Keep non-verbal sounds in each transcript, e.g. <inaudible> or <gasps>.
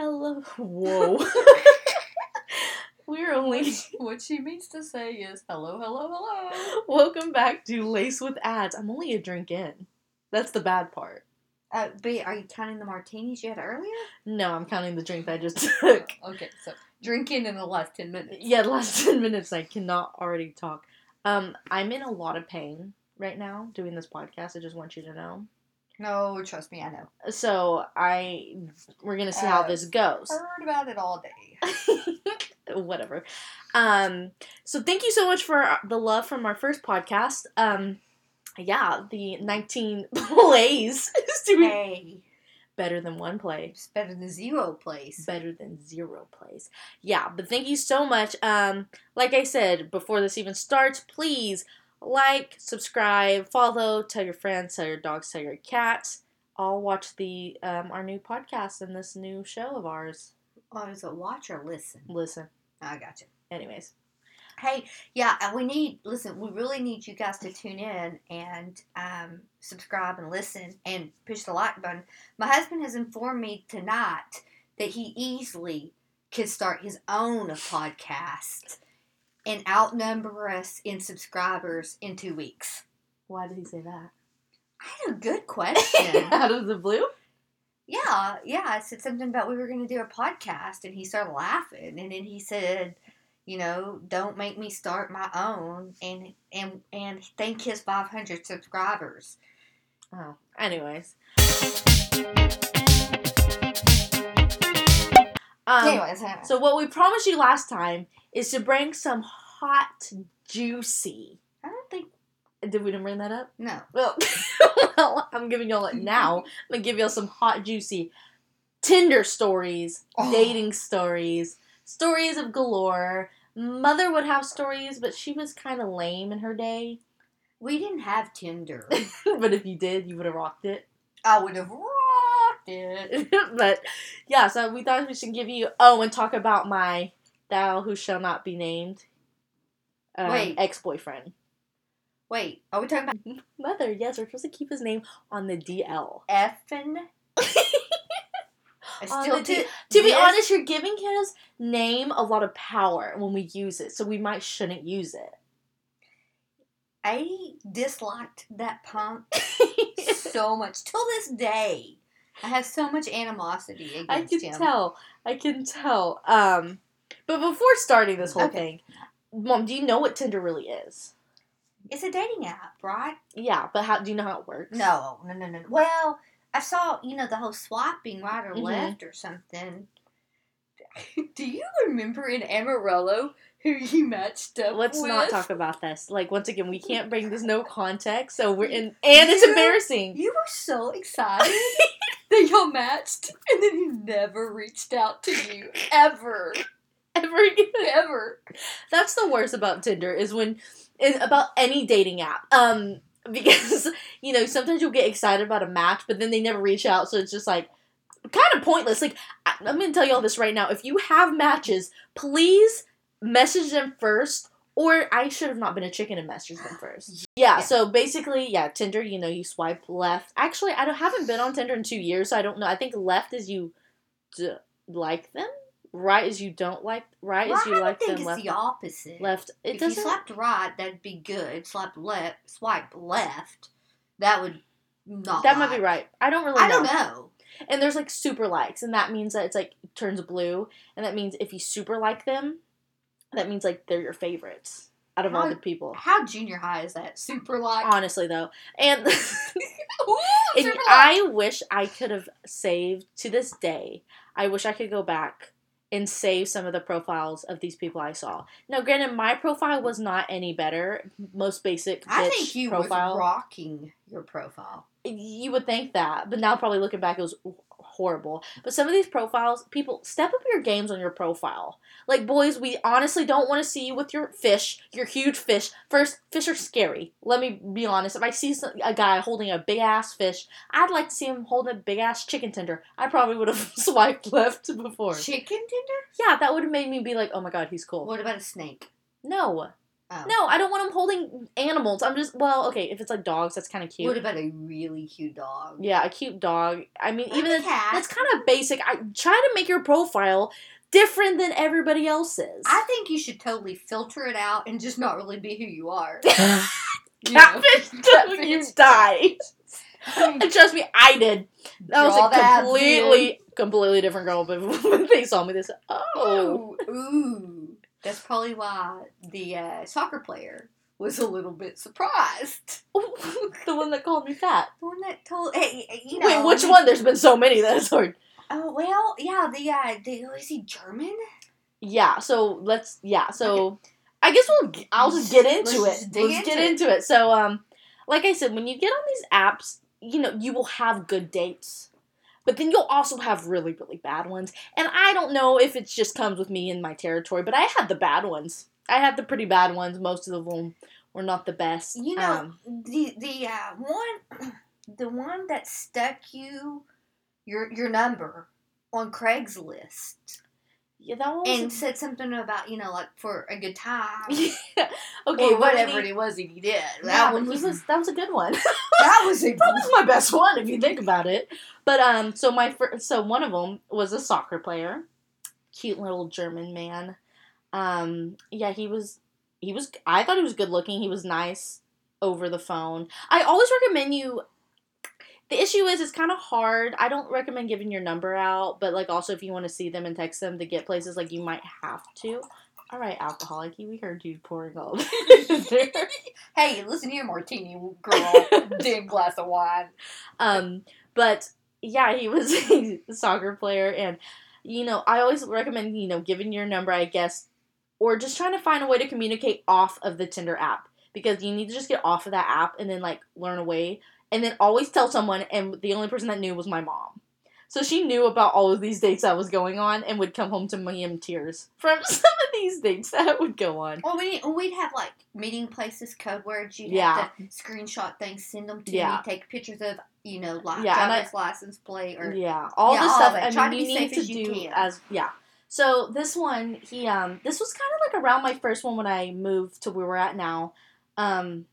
Hello. Whoa. <laughs> We're only. what she means to say is hello, hello, hello. Welcome back to Lace with Ads. I'm only a drink in. That's the bad part. Uh, but are you counting the martinis you had earlier? No, I'm counting the drink I just <laughs> took. Okay, so drinking in the last 10 minutes. Yeah, the last <laughs> 10 minutes I cannot already talk. Um, I'm in a lot of pain right now doing this podcast. I just want you to know. No, trust me, I know. So I we're gonna see how this goes. Heard about it all day. <laughs> Whatever. Um, so thank you so much for the love from our first podcast. Um, yeah, the 19 <laughs> plays is doing hey, better than one play. it's better than zero place. better than zero plays. Yeah, but thank you so much. Um, like I said before this even starts, please like, subscribe, follow, tell your friends, tell your dogs, tell your cats. All watch the um, our new podcast and this new show of ours. Oh, is it watch or listen? Listen, I got you. anyways, Hey, yeah, we need listen. We really need you guys to tune in and um, subscribe and listen and push the like button. My husband has informed me tonight that he easily could start his own podcast and outnumber us in subscribers in two weeks. why did he say that? I had a good question. <laughs> Out of the blue? yeah, yeah. I said something about we were going to do a podcast, and he started laughing, and then he said, "You know, don't make me start my own," and and and thank his five hundred subscribers. Oh, anyways. Um, Anyways? So what we promised you last time is to bring some hot, juicy. I don't think Did we didn't bring that up? no. <laughs> Well, well, I'm giving y'all it <laughs> now. I'm gonna give y'all some hot, juicy Tinder stories, Oh. dating stories, stories of galore. Mother would have stories, but she was kind of lame in her day. We didn't have Tinder. <laughs> but if you did, you would have rocked it. I would have rocked it. but yeah, so we thought we should give you oh and talk about my thou who shall not be named um, Wait. ex boyfriend. Wait, are we talking about <laughs> Mother, yes, we're supposed to keep his name on the DL. <laughs> On still do. To be honest, you're giving his name a lot of power when we use it, so we might shouldn't use it. I disliked that punk <laughs> so much till this day. I have so much animosity against him. I can him. tell. I can tell. Um, but before starting this whole Okay. thing, Mom, do you know what Tinder really is? It's a dating app, right? Yeah, but how do you know how it works? No, no, no, no. Well, I saw you know the whole swapping right or Mhm. left or something. <laughs> Do you remember in Amarillo who you matched up Let's with? not talk about this. Like once again, we <laughs> can't bring this no context, so we're in, and it's You- embarrassing. You were so excited <laughs> that y'all matched, and then he never reached out to you ever, Ever again. <laughs> ever. That's the worst about Tinder is when is about any dating app. Um, <laughs> because you know sometimes you'll get excited about a match, but then they never reach out, so it's just like kind of pointless. Like I, I'm gonna tell you all this right now. If you have matches, please message them first. Or I should have not been a chicken and messaged them first. <sighs> Yeah, Yeah. So basically, yeah, Tinder. You know, you swipe left. Actually, I don't, haven't been on Tinder in two years, so I don't know. I think left is you d- like them. Right as you don't like. Right Well, is you like them. it's Left the opposite. left. It if you doesn't. swiped right, that'd be good. Swipe left, swipe left, that would not. that might be right. I don't really I know. don't know. And there's like super likes, and that means that it's like turns blue, and that means if you super like them, that means like they're your favorites out of all the people. How junior high is that? Super like. Honestly, though, and, <laughs> <laughs> Ooh, and. I wish I could have saved to this day. I wish I could go back and save some of the profiles of these people I saw. Now, granted, my profile was not any better. Most basic bitch I think you profile. was rocking your profile. You would think that, but now probably looking back, it was horrible. But some of these profiles, people step up your games on your profile. Like boys, we honestly don't want to see you with your fish, your huge fish. First, fish are scary. Let me be honest. If I see some, a guy holding a big ass fish, I'd like to see him holding a big ass chicken tender. I probably would have <laughs> swiped left before. Chicken tender? Yeah, that would have made me be like, oh my god, he's cool. What about a snake? No, Oh. No, I don't want them holding animals. I'm just well, okay. If it's like dogs, that's kind of cute. What about a really cute dog? yeah, a cute dog. I mean, even a cat. that's kind of basic. I try to make your profile different than everybody else's. I think you should totally filter it out and just not really be who you are. <laughs> You <laughs> catfish till you die. And <laughs> trust me, I did. That was a that, completely, completely different girl. But when they saw me, they said, "Oh, Ooh, ooh. That's probably why the uh, soccer player was a little bit surprised. <laughs> the one that called me fat." The one that told, hey, you know. Wait, which one? There's been so many that it's hard. Oh well, yeah. The uh, the is he German? Yeah. So let's. Yeah. So I guess we'll. I'll just get into Let's it. Let's get into into it. So um, like I said, when you get on these apps, you know you will have good dates. But then you'll also have really, really bad ones. And I don't know if it just comes with me in my territory, but I had the bad ones. I had the pretty bad ones. Most of them were not the best. You know, Um, the the uh, one, <clears throat> the one that stuck you, your your number on Craigslist, yeah, that one and said something about you know like for a good time. <laughs> okay, or whatever he- it was that he did. That but one was was, that was a good one. <laughs> that was a that was my best one if you think <laughs> about it. But um, so my fir- so one of them was a soccer player, cute little German man. Um, yeah, he was he was. I thought he was good looking. He was nice over the phone. I always recommend you. The issue is it's kind of hard. I don't recommend giving your number out, but like also if you want to see them and text them to get places, like you might have to. All right, alcoholic, we heard you pouring all <laughs> there. Hey, listen here, martini girl, <laughs> damn glass of wine. Um, but yeah, he was <laughs> a soccer player, and you know, I always recommend you know giving your number, I guess, or just trying to find a way to communicate off of the Tinder app because you need to just get off of that app and then like learn a way, and then always tell someone. And the only person that knew was my mom. So she knew about all of these dates that was going on and would come home to me in tears from <laughs> some of these dates that would go on. Well, we we'd have like meeting places, code words. You'd Yeah. have to screenshot things, send them to Yeah. me, take pictures of you know like Yeah, and I- license plate or Yeah, all Yeah, this all stuff. it. I Try to be need safe to as you do can. as yeah. So this one, he um, this was kind of like around my first one when I moved to where we're at now. Um,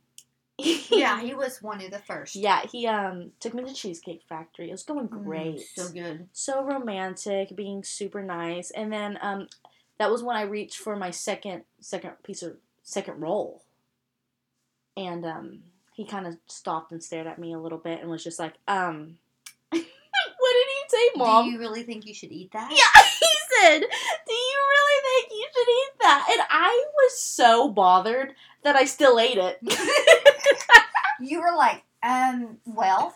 yeah, <laughs> he was one of the first. yeah, he um took me to Cheesecake Factory. It was going Mm, great, so good. so romantic, being super nice, and then um, that was when I reached for my second second piece of second roll, and um, he kind of stopped and stared at me a little bit and was just like, um, <laughs> what did he say, mom? Do you really think you should eat that? Yeah, <laughs> he said, Do you really think you should eat that? And I was so bothered that I still ate it. You were like, um, well,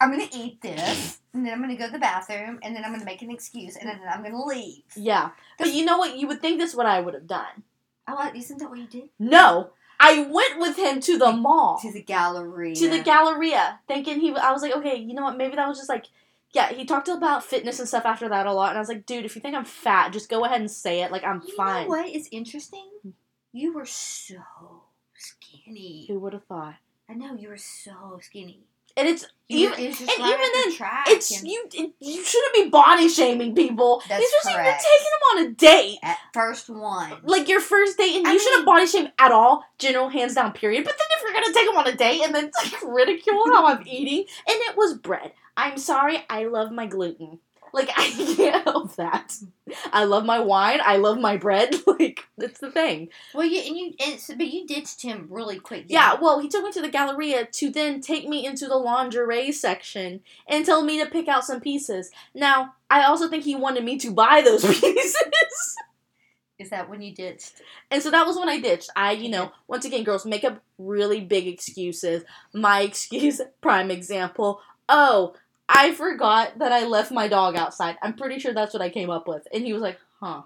I'm gonna eat this, and then I'm gonna go to the bathroom, and then I'm gonna make an excuse, and then I'm gonna leave. yeah. But you know what? You would think this is what I would have done. Oh, isn't that what you did? No. I went with him to the mall. To the gallery. To the Galleria. Thinking he I was like, okay, you know what? Maybe that was just like yeah, he talked about fitness and stuff after that a lot, and I was like, dude, if you think I'm fat, just go ahead and say it. Like I'm You fine. know what is interesting? You were so skinny. Who would have thought? I know you were so skinny. And it's You even were, it was just and even the then, It's and you. It, you shouldn't be body shaming people. That's you just even correct. taking them on a date, at first one. like your first date, and I you shouldn't mean- body shame at all. General hands down, period. But then if you're gonna take them on a date and then like <laughs> ridicule how I'm eating, and it was bread. I'm sorry, I love my gluten. Like <laughs> I can't help that. I love my wine. I love my bread. <laughs> Like that's the thing. well, you and you, and so, but you ditched him really quick. Yeah, you? well, he took me to the Galleria to then take me into the lingerie section and tell me to pick out some pieces. Now, I also think he wanted me to buy those <laughs> pieces. Is that when you ditched? and so that was when I ditched. I, you know, once again, girls make up really big excuses. My excuse, prime example, oh, I forgot that I left my dog outside. I'm pretty sure that's what I came up with. And he was like, huh.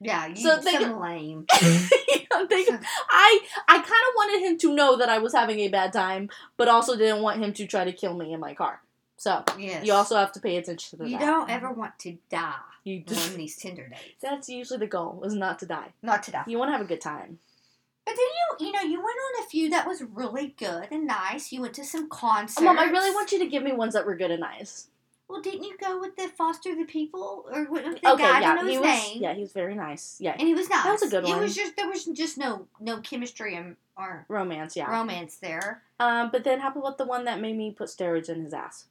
Yeah, you So they lame. <laughs> I'm thinking, I I kind of wanted him to know that I was having a bad time, but also didn't want him to try to kill me in my car. So yes. you also have to pay attention to you that. You don't ever want to die You on <laughs> these Tinder dates. that's usually the goal is not to die. Not to die. You want to have a good time. But then you, you know, you went on a few that was really good and nice. You went to some concerts. Mom, I really want you to give me ones that were good and nice. Well, didn't you go with the foster the people or what? The Okay, guy, I yeah, don't know he his was. name. Yeah, he was very nice. Yeah, and he was nice. That was a good It one. was just there was just no no chemistry and or romance. Yeah. romance there. Um, but then how about the one that made me put steroids in his ass?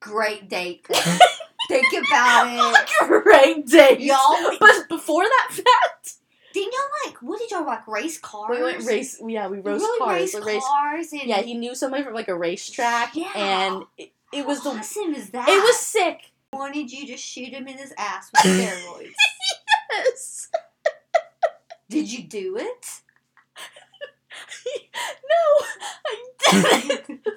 Great date. <laughs> Think about it, Great day, y'all. But before that fact, Didn't y'all like? What did y'all like? Race cars. we went race. Yeah, we raced really cars. race cars and Yeah, he knew somebody from like a racetrack, Yeah. and it, it was How the. awesome is that? It was sick. wanted you to shoot him in his ass with steroids. <laughs> Yes. Did you do it? <laughs> no, I didn't. <laughs>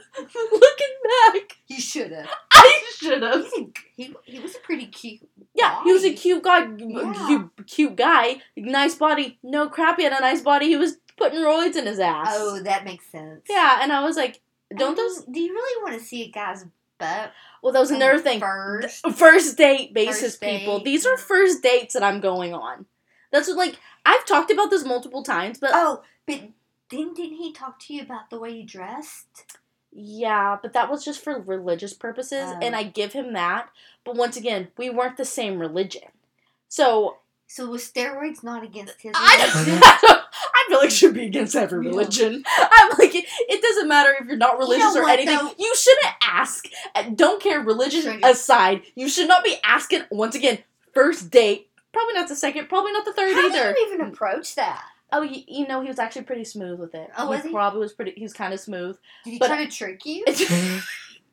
Looking back, You should have. I should have. He, he was a pretty cute. Yeah, he was a cute guy, Yeah. cute, cute guy, nice body. No crap, he had a nice body. He was putting roids in his ass. Oh, that makes sense. yeah, and I was like, don't those? Do you really want to see a guy's butt? Well, that was another thing. First. First date basis, First date. people. These are first dates that I'm going on. That's what, like, I've talked about this multiple times, but Oh, but didn't, didn't he talk to you about the way you dressed? yeah, but that was just for religious purposes, Oh. and I give him that. But once again, we weren't the same religion. So, So was steroids not against his I, religion? <laughs> I feel like it should be against every Yeah. religion. I'm like, it, it doesn't matter if you're not religious know or what, anything. though? You shouldn't ask. Uh, don't care religion aside. You should not be asking. Once again, first date. Probably not the second. Probably not the third How either. do you even approach that? Oh, you, you know, he was actually pretty smooth with it. Oh, was he? Probably was pretty. He was kind of smooth. Did he But- try to trick you? <laughs>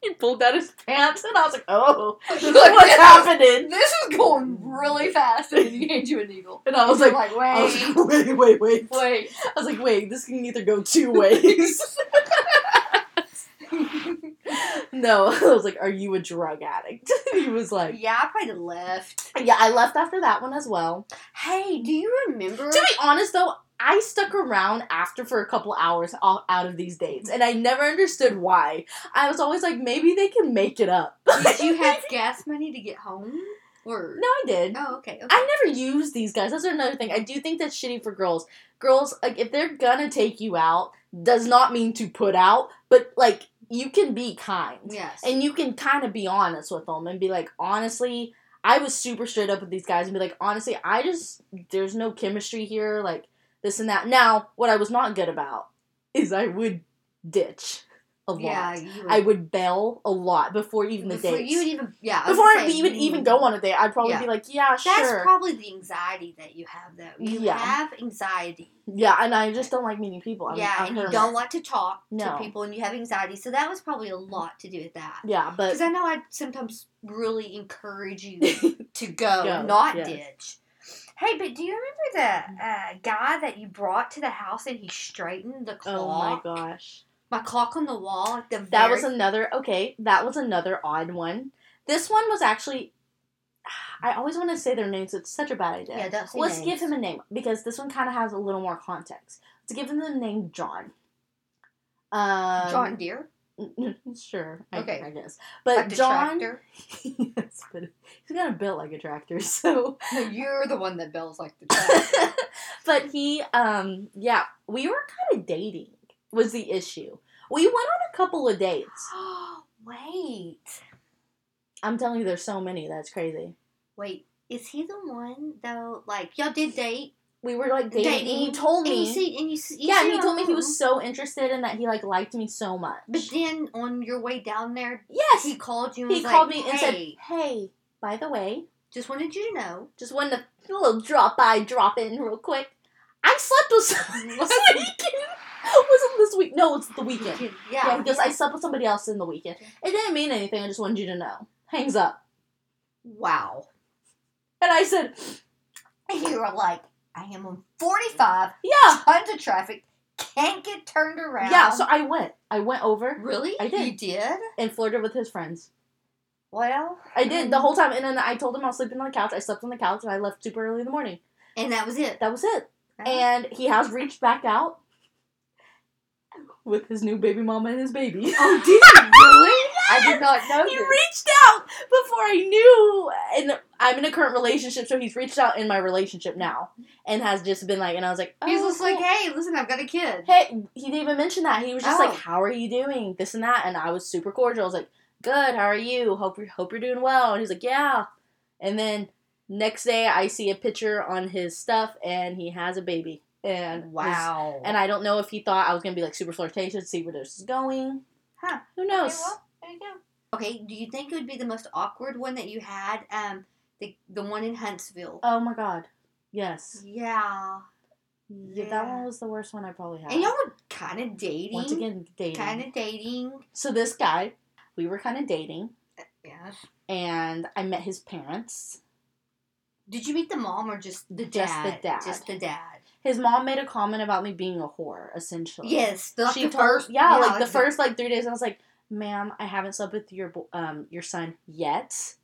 he pulled down his pants, and I was like, "Oh, Like, <laughs> what's this- happening?" This is going really fast, and he hands you a needle. And I was like, like, was wait, like, <laughs> "Wait, wait, wait." wait. I was like, "Wait, this can either go two ways." <laughs> no, I was like, "Are you a drug addict?" he was like, yeah, I probably left. "Yeah." I left after that one as well. Hey, do you remember? To be honest, though, I stuck around after for a couple hours out of these dates, and I never understood why. I was always like, maybe they can make it up. Did you <laughs> have gas money to get home? Or No, I did. Oh, okay. okay. I never use these guys. That's another thing. I do think that's shitty for girls. Girls, like, if they're gonna take you out, does not mean to put out, but like, you can be kind. Yes. And you can kind of be honest with them and be like, honestly, I was super straight up with these guys and be like, honestly, I just, there's no chemistry here, like, this and that. Now, what I was not good about is I would ditch a lot. yeah, would, I would bail a lot before even the date. before you would even yeah I before gonna we even even go on a date, I'd probably Yeah. be like, yeah, That's sure. That's probably the anxiety that you have though. You Yeah. have anxiety. yeah, and I just don't like meeting people. I'm, yeah, I'm and you don't like to talk No. to people, and you have anxiety. So that was probably a lot to do with that. Yeah, but Because I know I'd sometimes really encourage you <laughs> to go, Go, not ditch. Hey, but do you remember the uh, guy that you brought to the house and he straightened the clock? oh my gosh. My clock on the wall. At the That very, was another okay. That was another odd one. This one was actually. I always want to say their names. It's such a bad idea. yeah. Don't say Let's names. give him a name because this one kind of has a little more context. Let's give him the name John. Um, John Deere, <laughs> sure. I, Okay. I guess. But like John. <laughs> yes, but he's kind of built like a tractor, <laughs> so. No, you're the one that bells like the tractor. but he, um, yeah, we were kind of dating. Was the issue? We went on a couple of dates. <gasps> Wait, I'm telling you, there's so many. That's crazy. wait. Is he the one though? Like y'all did date, We were like dating. and told and me. you see, and you, see- you yeah, and he told me he was so interested and that he like liked me so much. But then on your way down there, yes, he called you. And he was called like, me and hey, said, "Hey, by the way, just wanted you to know." just wanted to a little drop by, drop in real quick. I slept with someone <laughs> <laughs> this weekend. Was it this week? No, it's the weekend. Yeah, Yeah, because I slept with somebody else in the weekend. It didn't mean anything. I just wanted you to know. Hangs up. wow. And I said, And you were like, "I am on forty-five, yeah, tons of traffic, can't get turned around." yeah. So I went. I went over really, I did. You did? and flirted with his friends. Well, I did the whole um, time, and then I told him I was sleeping on the couch. I slept on the couch, and I left super early in the morning. and that was it. That was it. And he has reached back out with his new baby mama and his baby. <laughs> oh, did you really? I did not know He this. reached out before I knew, and I'm in a current relationship, so he's reached out in my relationship now, and has just been like, and I was like, oh, He was just like, "Hey, listen, I've got a kid." hey, he didn't even mention that. He was just Oh. like, how are you doing? This and that, and I was super cordial. I was like, Good. How are you? Hope you hope you're doing well." And he's like, "Yeah." And then next day, I see a picture on his stuff, and he has a baby. And his- Wow. and I don't know if he thought I was gonna be like super flirtatious, see where this is going. Huh. Who Okay, knows? well, there you go. Okay, do you think it would be the most awkward one that you had? Um, the the one in Huntsville. oh my god. Yes. Yeah. Yeah, that one was the worst one I probably had. And y'all were kind of dating. Once again, dating. kind of dating. So this guy, we were kind of dating, Yes. and I met his parents. Did you meet the mom or just the Just the dad? dad. Just the dad. His mom made a comment about me being a whore, essentially. Yes. The, like she the told, first. yeah, like the first like three days. I was like, "Ma'am, I haven't slept with your um your son yet,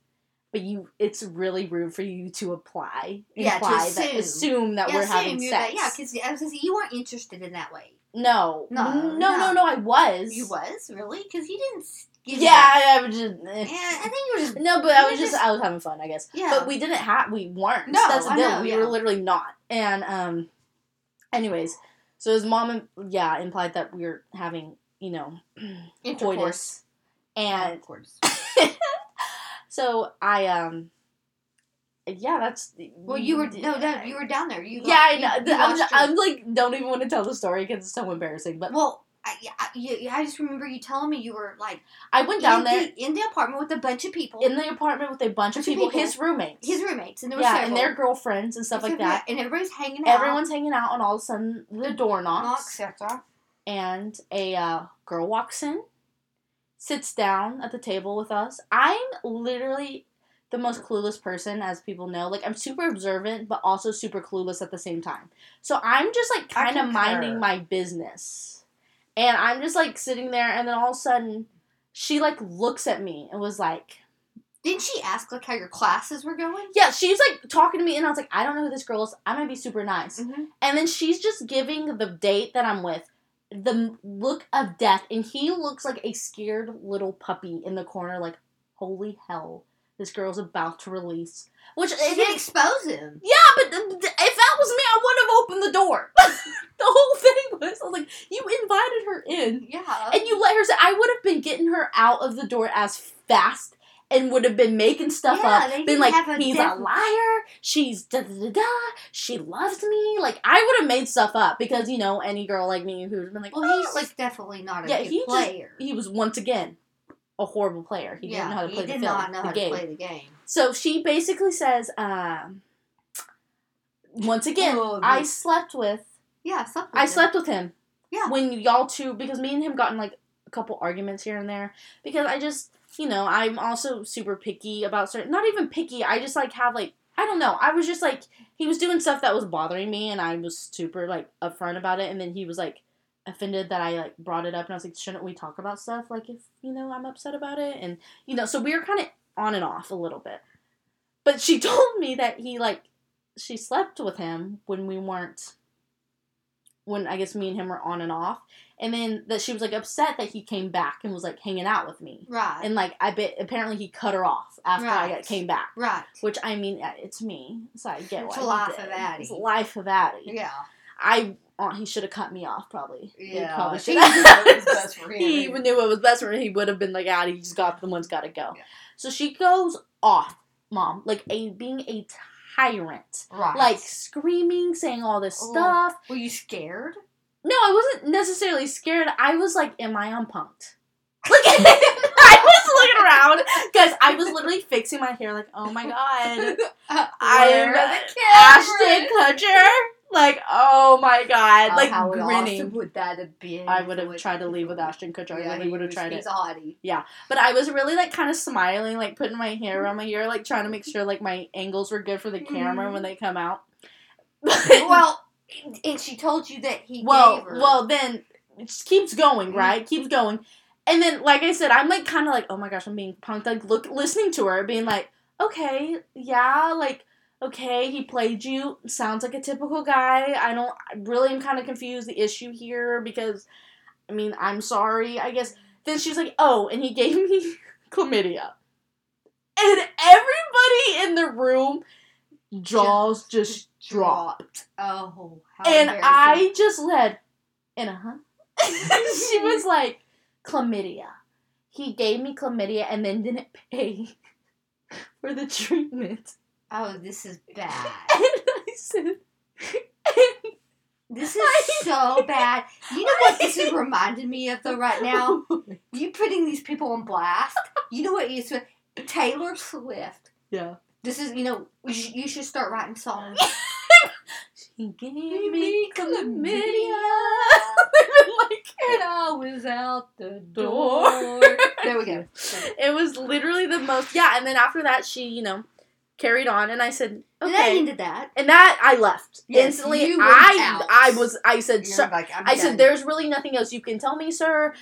but you, it's really rude for you to apply, Yeah, to imply that assume. assume that yeah, we're assume having sex. That, yeah, because I was gonna say, you weren't interested in that way. no, No, no, no, no. no, I was. You was really because you didn't. Give Yeah. I, I was just. eh. Yeah, I think you were just. No, but I was just, just- I was having fun, I guess. Yeah. But we didn't have we weren't. No, That's the deal. we yeah. were literally not. And um anyways, so his mom yeah, implied that we were having, you know, <clears throat> Intercourse. coitus. And of course. <laughs> so I um yeah, that's Well, you were no, no, you were down there. You Yeah, I know. I'm, I'm like don't even want to tell the story because it's so embarrassing. But well, I, I, I just remember you telling me you were like I went down in there the, in the apartment with a bunch of people, in the apartment with a bunch of Bunch of people, people. his roommates, his roommates, and there yeah, several. and their girlfriends and stuff like that. and everybody's hanging out. Everyone's hanging out, and all of a sudden the door knocks, etc. and a uh, girl walks in, sits down at the table with us. I'm literally the most clueless person, as people know. Like I'm super observant, but also super clueless at the same time. So I'm just like kind of minding my business, and I'm just like sitting there, and then all of a sudden, she like looks at me and was like. Didn't she ask like how your classes were going? Yeah, she's like talking to me, and I was like, I don't know who this girl is. I'm gonna be super nice. Mm-hmm. And then she's just giving the date that I'm with the look of death, and he looks like a scared little puppy in the corner, like, holy hell, this girl's about to release. Which, She did expose him. yeah, but if that was me, I would have opened the door. <laughs> the whole thing was, was like, you invited her in, Yeah. and you let her say, I would have been getting her out of the door as fast. And would have been making stuff Yeah, up, been like, a he's a liar, she's da da da da, she loves me. Like I would have made stuff up because you know any girl like me who's been like, well, "Oh," he's like definitely not a yeah, good he just- he was once again a horrible player. He yeah, didn't know how to play the film, not know the how game. to play the game. So she basically says, um, once again, Oh, I slept with, Yeah, slept with I him. slept with him. Yeah. When y'all two, because me and him gotten like a couple arguments here and there, because I just, you know, I'm also super picky about certain, not even picky, I just like have like, I don't know, I was just like, he was doing stuff that was bothering me, and I was super like upfront about it, and then he was like offended that I like brought it up, and I was like, shouldn't we talk about stuff? Like if you know I'm upset about it, and you know, so we were kind of on and off a little bit, but she <laughs> told me that he like she slept with him when we weren't when I guess me and him were on and off, and then that she was like upset that he came back and was like hanging out with me, Right. and like I bet apparently he cut her off after I Right. got, came back. right. Which I mean, it's me, so I get It's why a he life of Addie. It's life of Addie. Yeah. I uh, he should have cut me off probably. He Yeah. probably He should. <laughs> knew what was best for him. he even knew what was best for him. He would have been like, Addie, you just got the one's got to go. Yeah. So she goes off, mom, like a being a tyrant, Right. like screaming, saying all this Oh. stuff. Were you scared? No, I wasn't necessarily scared. I was like, "Am I unpunked?" Like <laughs> <laughs> I was looking around because I was literally fixing my hair. Like, oh my god, <laughs> I'm are the Ashton? Kutcher. Like, oh my god, Oh, like how awesome grinning. would that have been? I would have tried to leave with Ashton Kutcher. I Yeah, really would have tried He's it. a hottie. Yeah, but I was really like kind of smiling, like putting my hair around my ear, like trying to make sure like my angles were good for the camera when they come out. <laughs> well, <laughs> and she told you that he well, gave her. well, then it just keeps going, Mhm. right? Keeps going, and then like I said, I'm like kind of like, oh my gosh, I'm being punked. Like look, listening to her, being like, okay, yeah, like okay, he played you. Sounds like a typical guy. I don't I really am kind of confused the issue here because, I mean, I'm sorry. I guess then she's like, oh, and he gave me <laughs> chlamydia, and everybody in the room jaws just dropped. Oh, And. I just led, and uh huh. she was like, chlamydia. he gave me chlamydia and then didn't pay <laughs> for the treatment. Oh, this is <laughs> bad. And I said, This is <laughs> so bad. You know what this is reminding me of though right now? <laughs> Oh you putting these people on blast. You know what you should Taylor Swift. yeah. This is you know you should, start writing songs. She gave me chlamydia. like, and I was out the door. there we go. it was literally the most. Yeah, and then after that, she, you know, carried on, and I said, And that okay. ended that. And that I left Yes, instantly. I out. I was I said sir, like, I'm I done. said there's really nothing else you can tell me, sir.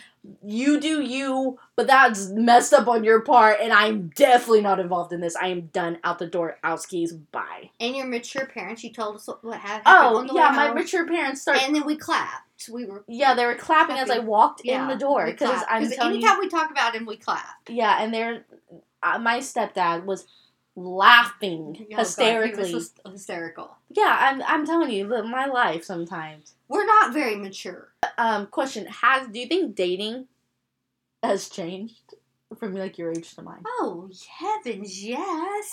You do you, but that's messed up on your part, and I'm definitely not involved in this. I am done out the door. Out skis. Bye. And your mature parents, you told us what, what happened Oh yeah, my mature parents started. And then we clapped. We were yeah, they were clapping as I walked yeah, in the door because. I'm 'Cause telling you. anytime we talk about him, we clap. Yeah, and they're uh, my stepdad was laughing Oh, God, hysterically. hys- hysterical. yeah, I'm I'm telling you, my life sometimes. We're not very mature. Um, question: Has do you think dating has changed from like your age to mine? Oh heavens, yes.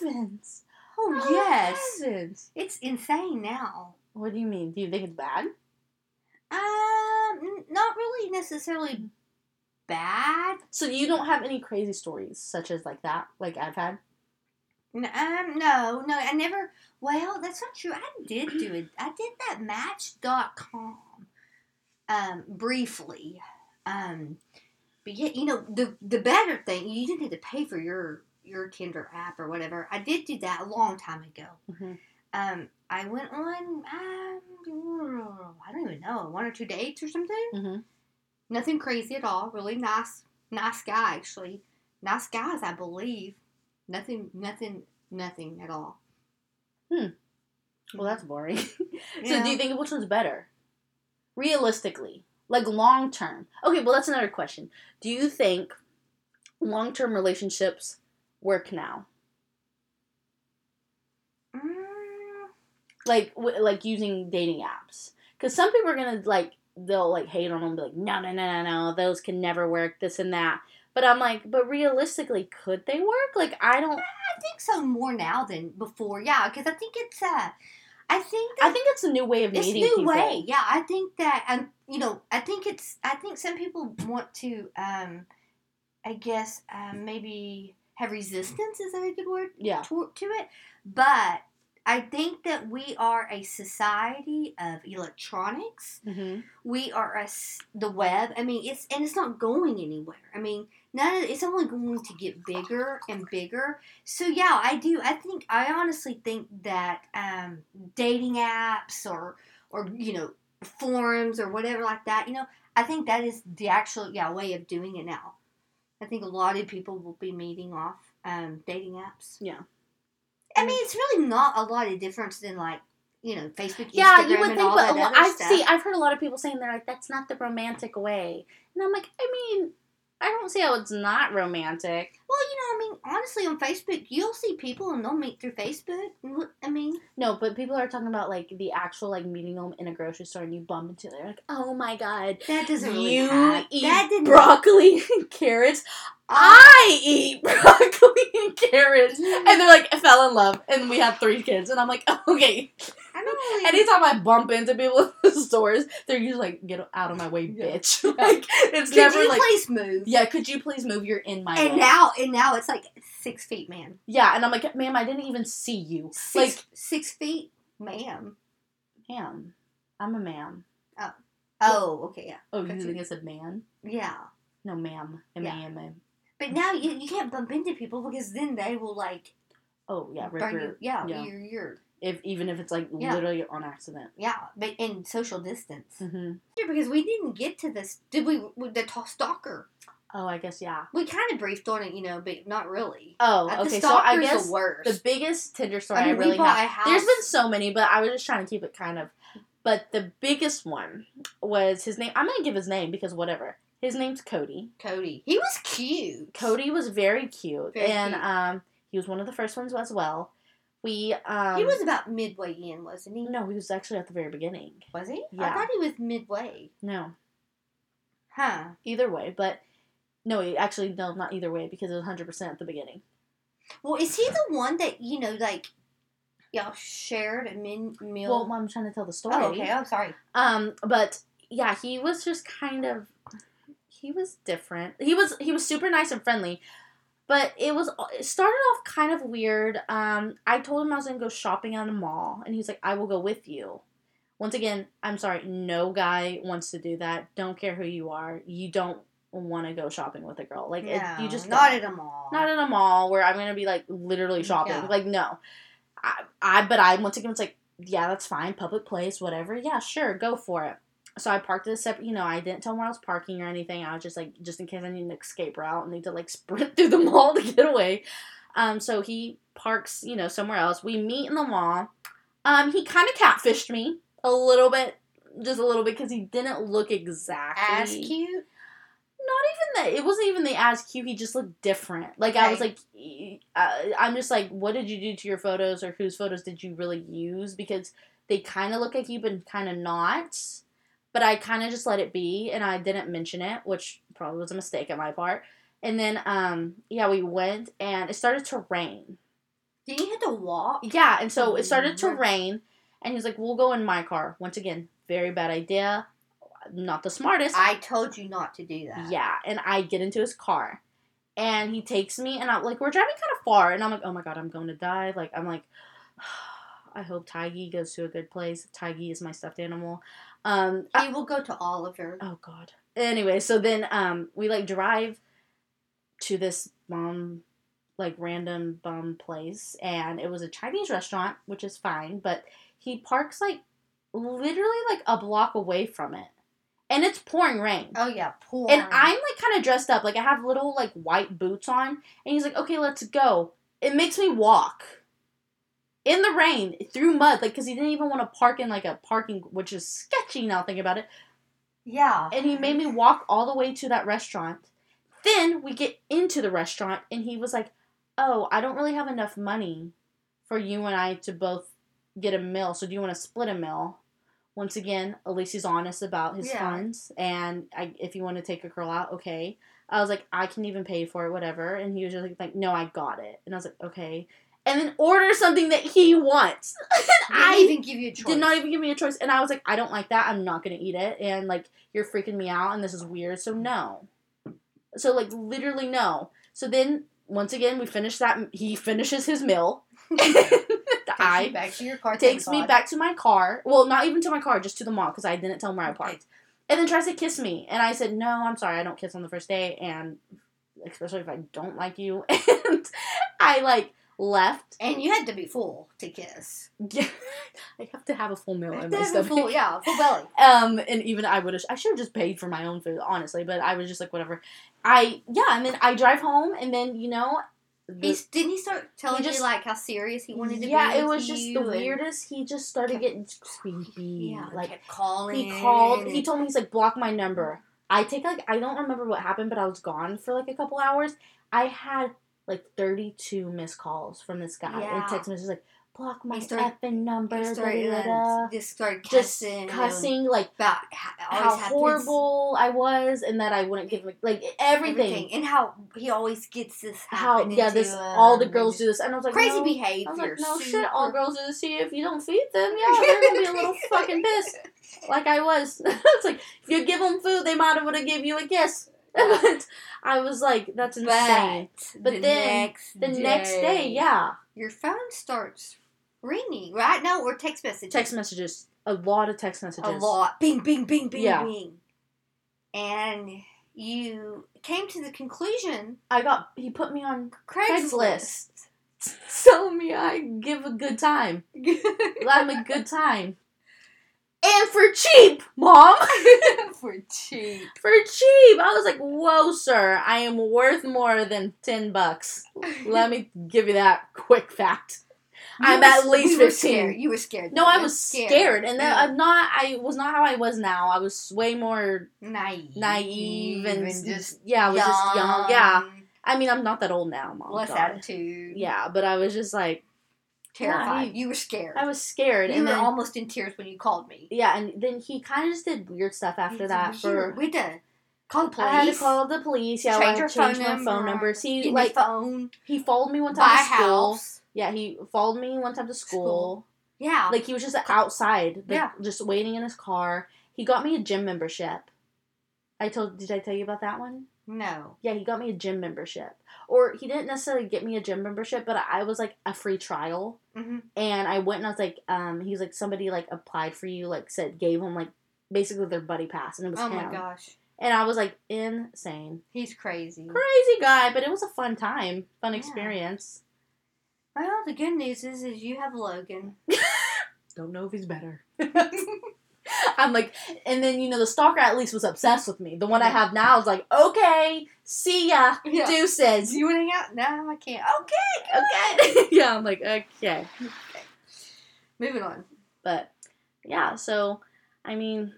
Heavens! Oh yes. Heavens! It's insane now. What do you mean? Do you think it's bad? Um, not really necessarily bad. So you don't have any crazy stories such as like that, like I've had. Um, no, no, I never. Well, that's not true. I did do it. I did that Match.com, um, briefly. Um, but yeah, you know the the better thing you didn't have to pay for your your Tinder app or whatever. I did do that a long time ago. Mm-hmm. Um, I went on. Um, I don't even know one or two dates or something. Mm-hmm. Nothing crazy at all. Really nice, nice guy actually. Nice guys, I believe. Nothing, nothing, nothing at all. Hmm. Well, that's boring. <laughs> so Yeah. do you think which one's better? Realistically, like long term. Okay, well that's another question. Do you think long term relationships work now? Mm, Like w- like using dating apps? Because some people are gonna like they'll like hate on them, be like no no no no no those can never work this and that. But I'm like, but realistically, could they work? Like I don't. I think so more now than before. Yeah, because I think it's uh, I think that I think it's a new way of meeting. it's a new people. way. Yeah, I think that and you know, I think it's I think some people want to um, I guess um, maybe have resistance is that a good word Yeah. to, to it, but I think that we are a society of electronics. hmm we are a the web. I mean, it's and it's not going anywhere. I mean, none of it's only going to get bigger and bigger. So yeah, I do. I think I honestly think that um, dating apps or or you know forums or whatever like that. You know, I think that is the actual yeah way of doing it now. I think a lot of people will be meeting off um, dating apps. Yeah. I mean, it's really not a lot of difference than like you know Facebook, Yeah, Instagram, you would and think, but well, I see. I've heard a lot of people saying they're like, "That's not the romantic way," and I'm like, I mean, I don't see how it's not romantic. Well, you know, I mean, honestly, on Facebook, you'll see people and they'll meet through Facebook. I mean, No, but people are talking about like the actual like meeting them in a grocery store and you bump into them. They're like, "Oh my god, that doesn't really you happen. eat that didn't <laughs> uh, <laughs> broccoli and carrots. I eat broccoli and carrots." And they're like, fell in love, and we have three kids, and I'm like, okay. Really. Anytime I bump into people <laughs> in the stores, they're usually like, "Get out of my way, bitch!" <laughs> like it's never Could never you like, please move? "Yeah, could you please move? You're in my And way." now, and now it's like six feet, man. yeah, and I'm like, "Ma'am, I didn't even see you." Six, Like, six feet, ma'am. ma'am, I'm a man. Oh, oh, okay, yeah, Oh, you think I said man? yeah. No, ma'am. M A M A. But now you, you can't bump into people because then they will like Oh yeah, rip burn your, you. Yeah, yeah. You're, you're if even if it's like Yeah. literally on accident. yeah, but in social distance. hmm Because we didn't get to this. Did we? The t- stalker, Oh, I guess yeah. we kind of briefed on it, you know, but not really. Oh, Uh, the okay. So I guess the worst. the biggest Tinder story I I, mean, we really have. There's been so many, but I was just trying to keep it kind of. But the biggest one was his name. I'm gonna give his name because whatever. His name's Cody. Cody. He was cute. Cody was very cute, Very and cute. um, he was one of the first ones as well. We um, he was about midway in, wasn't he? no, he was actually at the very beginning. Was he? Yeah. I thought he was midway. No, Huh. either way, but No, he- actually, no, not either way because it was 100% at the beginning. Well, is he the one that you know, like y'all shared a min- meal? Well, I'm trying to tell the story. oh, okay. I'm sorry. Um, but yeah, he was just kind of he was different. He was he was super nice and friendly, but it was it started off kind of weird. Um, I told him I was gonna go shopping at a mall, and he's like, "I will go with you." Once again, I'm sorry, no guy wants to do that. Don't care who you are, you don't want to go shopping with a girl. Like it, you just not at a mall. not at a mall where I'm gonna be like literally shopping. Yeah. Like no, I, I but I once again was like, yeah, that's fine, public place, whatever. Yeah, sure, go for it. So I parked at a separate. You know, I didn't tell him where I was parking or anything. I was just like, just in case I need an escape route and need to like <laughs> sprint through the mall to get away. Um, so he parks, you know, somewhere else. We meet in the mall. Um, he kind of catfished me a little bit, just a little bit, because he didn't look exactly as cute. not even that. It wasn't even the as cute. He just looked different. Like I was like, e- uh, I'm just like, what did you do to your photos, or whose photos did you really use? Because they kind of look like you, but kind of not. But I kind of just let it be, and I didn't mention it, which probably was a mistake on my part. And then, um, yeah, we went, and it started to rain. Did you have to walk? Yeah, and so it started to rain, and he's like, "We'll go in my car." Once again, very bad idea. Not the smartest. I told you not to do that. Yeah, and I get into his car, and he takes me, and I'm like, we're driving kind of far, and I'm like, oh my god, I'm going to die. Like, I'm like, <sighs> I hope Tiggy goes to a good place. Tiggy is my stuffed animal. Um, He will go to Oliver. oh god. Anyway, so then um, we like drive to this bum, like random bum place, and it was a Chinese restaurant, which is fine, but he parks like literally like a block away from it, and it's pouring rain. Oh yeah, poor. And I'm like kind of dressed up, like I have little like white boots on, and he's like, "Okay, let's go." It makes me walk in the rain through mud, like because he didn't even want to park in like a parking, which is sketchy now thinking about it. yeah. And he made me walk all the way to that restaurant. Then we get into the restaurant, and he was like, "Oh, I don't really have enough money for you and I to both get a meal. So do you want to split a meal?" Once again, Alicia's honest about his Yeah. funds, and I, if you want to take a girl out, okay. I was like, I can even pay for it, whatever. And he was just like, like, no, I got it. And I was like, okay. And then order something that he wants. <laughs> I even give you a choice. did not even give me a choice. And I was like, I don't like that. I'm not gonna eat it. And like, you're freaking me out, and this is weird. So no. So like, literally no. So then once again, we finish that. He finishes his meal. <laughs> <laughs> I back to your car. takes me back to my car. Well, not even to my car, just to the mall because I didn't tell him where I Okay. parked. And then tries to kiss me, and I said, "No, I'm sorry, I don't kiss on the first day, and especially if I don't like you." And I like left. And you had to be full to kiss. Yeah, <laughs> I have to have a full meal in my to have a stomach. full, yeah, full belly. <laughs> Um, and even I would have, I should have just paid for my own food, honestly. But I was just like, whatever. I yeah, and then I drive home, and then you know, the- He's, didn't he start telling just- you like how serious he wanted to yeah, be? Yeah, it was just the weirdest. He just started kept- getting creepy. Yeah, like calling. he called. He told me he's like block my number. I take like I don't remember what happened, but I was gone for like a couple hours. I had like thirty two missed calls from this guy Yeah. and text messages like block my effing number. Started, uh, just started Just cussing. and cussing like about how, how always happens- horrible I was and that I wouldn't give him like everything. and how he always gets this How yeah, this to all the girls do this, and I was like crazy no. behavior. I was like, no super- shit, all girls do this to you. If you don't feed them, yeah, they're gonna be a little <laughs> fucking pissed. Like I was. <laughs> it's like, if you give them food, they might have would have give you a kiss. But I was like, that's insane. But, But the then, next The next day, yeah, your phone starts ringing, right? No, or text messages. text messages, a lot of text messages. a lot. Bing, bing, bing, bing, Yeah. bing. And you came to the conclusion I got, he put me on Craigslist. Craigslist. <laughs> telling me I give a good time. <laughs> I'm a good time. And for cheap, mom. <laughs> For cheap. for cheap. I was like, whoa, sir, I am worth more than 10 bucks. Let me give you that quick fact. I'm You at least you were 15. scared. You were scared. No. I was were scared. And Yeah. Uh, I'm mm. not, I was not how I was now. I was way more naive, naive and, just yeah, I was just young. Yeah. I mean, I'm not that old now, mom. less God. attitude. Yeah, but I was just like, terrified. Yeah, he- you were scared. I was scared. you and were then, almost in tears when you called me. yeah, and then he kind of just did weird stuff after that for we to Call the police. I had to call the police. Yeah, Change I had to change phone my number. phone number. See, like phone. he followed me one time to school. house. Yeah, he followed me one time to school. School. Yeah. Like he was just outside, like, Yeah. just waiting in his car. He got me a gym membership. I told. Did I tell you about that one? No. Yeah, he got me a gym membership. Or he didn't necessarily get me a gym membership, but I was like a free trial. hmm And I went and I was like, um, he was like somebody like applied for you, like said gave him like basically their buddy pass, and it was Oh him. my gosh. And I was like insane, He's crazy. crazy guy, but it was a fun time, fun Yeah. experience. Well, the good news is, is you have Logan. <laughs> Don't know if he's better. <laughs> <laughs> I'm like, and then you know the stalker at least was obsessed with me. The one I have now is like, okay, see ya, Yeah. deuces. Do you want to hang out? No, I can't. Okay. Okay. <laughs> yeah, I'm like, okay. Moving on. But yeah, so I mean,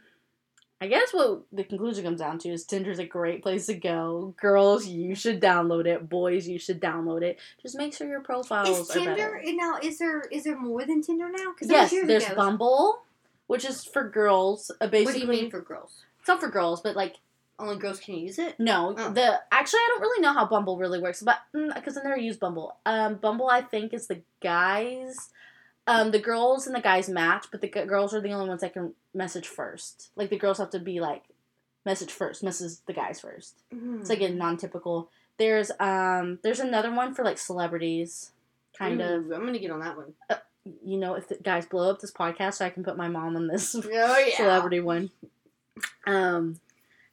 I guess what the conclusion comes down to is Tinder's a great place to go. Girls, you should download it. Boys, you should download it. Just make sure your profiles Is are Tinder better. now? Is there is there more than Tinder now? Because Yes, there's. Bumble, which is for girls. Uh, basically, What do you mean for girls? it's not for girls, but like Only girls can use it. no, Oh. the actually I don't really know how Bumble really works, but because I never used Bumble. Um, Bumble I think is the guys. Um, the girls and the guys match, but the g- girls are the only ones that can message first. Like the girls have to be like message first, message the guys first. It's like a non-typical. There's um there's another one for like celebrities, kind of. I'm gonna get on that one. You know, if the guys blow up this podcast, so I can put my mom on this Oh yeah. <laughs> celebrity one. Um,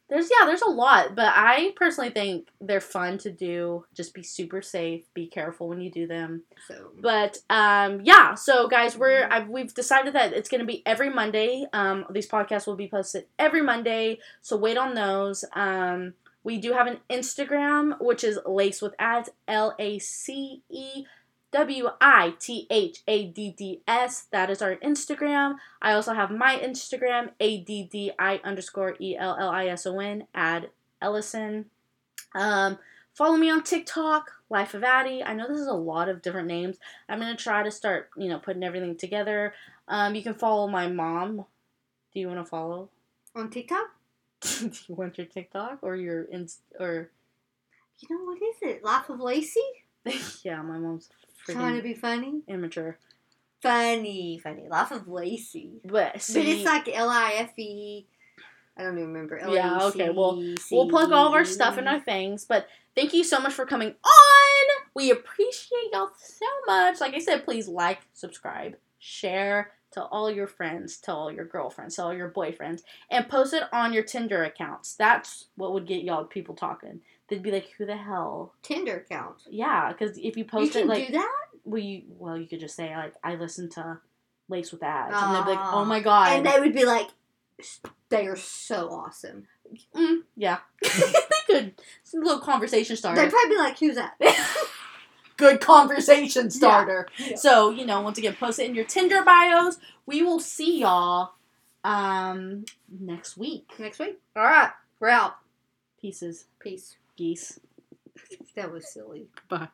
there's yeah, there's a lot, but I personally think they're fun to do. Just be super safe, be careful when you do them. So But um, yeah, so guys, we're I've, we've decided that it's going to be every Monday. Um, these podcasts will be posted every Monday, so wait on those. Um, we do have an Instagram, which is Lace with Ads, L A C E W I T H A D D S. That is our Instagram. I also have my Instagram, A D D I underscore E L L I S O N, add Ellison. Um, follow me on TikTok, Life of Addie. I know this is a lot of different names. I'm gonna try to start, you know, putting everything together. Um, you can follow my mom. Do you want to follow? on TikTok, <laughs> Do you want your TikTok or your inst or? you know what is it? Life of Lacey. <laughs> yeah, my mom's Trying to be funny. immature. Funny, funny. Life of Lacey. But see, But it's like L I F E. I don't even remember. Yeah, okay, well, We'll plug all of our stuff and our things, but thank you so much for coming on. We appreciate y'all so much. Like I said, please like, subscribe, share to all your friends, to all your girlfriends, to all your boyfriends, and post it on your Tinder accounts. That's what would get y'all people talking. They'd be like, "Who the hell?" Tinder account. Yeah, because if you You post can it like, do that, well, you, well, you could just say like, "I listen to Lace with Ads," and they'd be like, "Oh my god!" and they would be like, they are so awesome. Mm, yeah, <laughs> <laughs> they could. A little conversation starter. They'd probably be like, who's that? <laughs> good conversation starter. Yeah. So, you know, once again, post it in your Tinder bios. We will see y'all um next week. Next week. All right, we're out. Pieces, Peace. Geese. That was silly. Bye.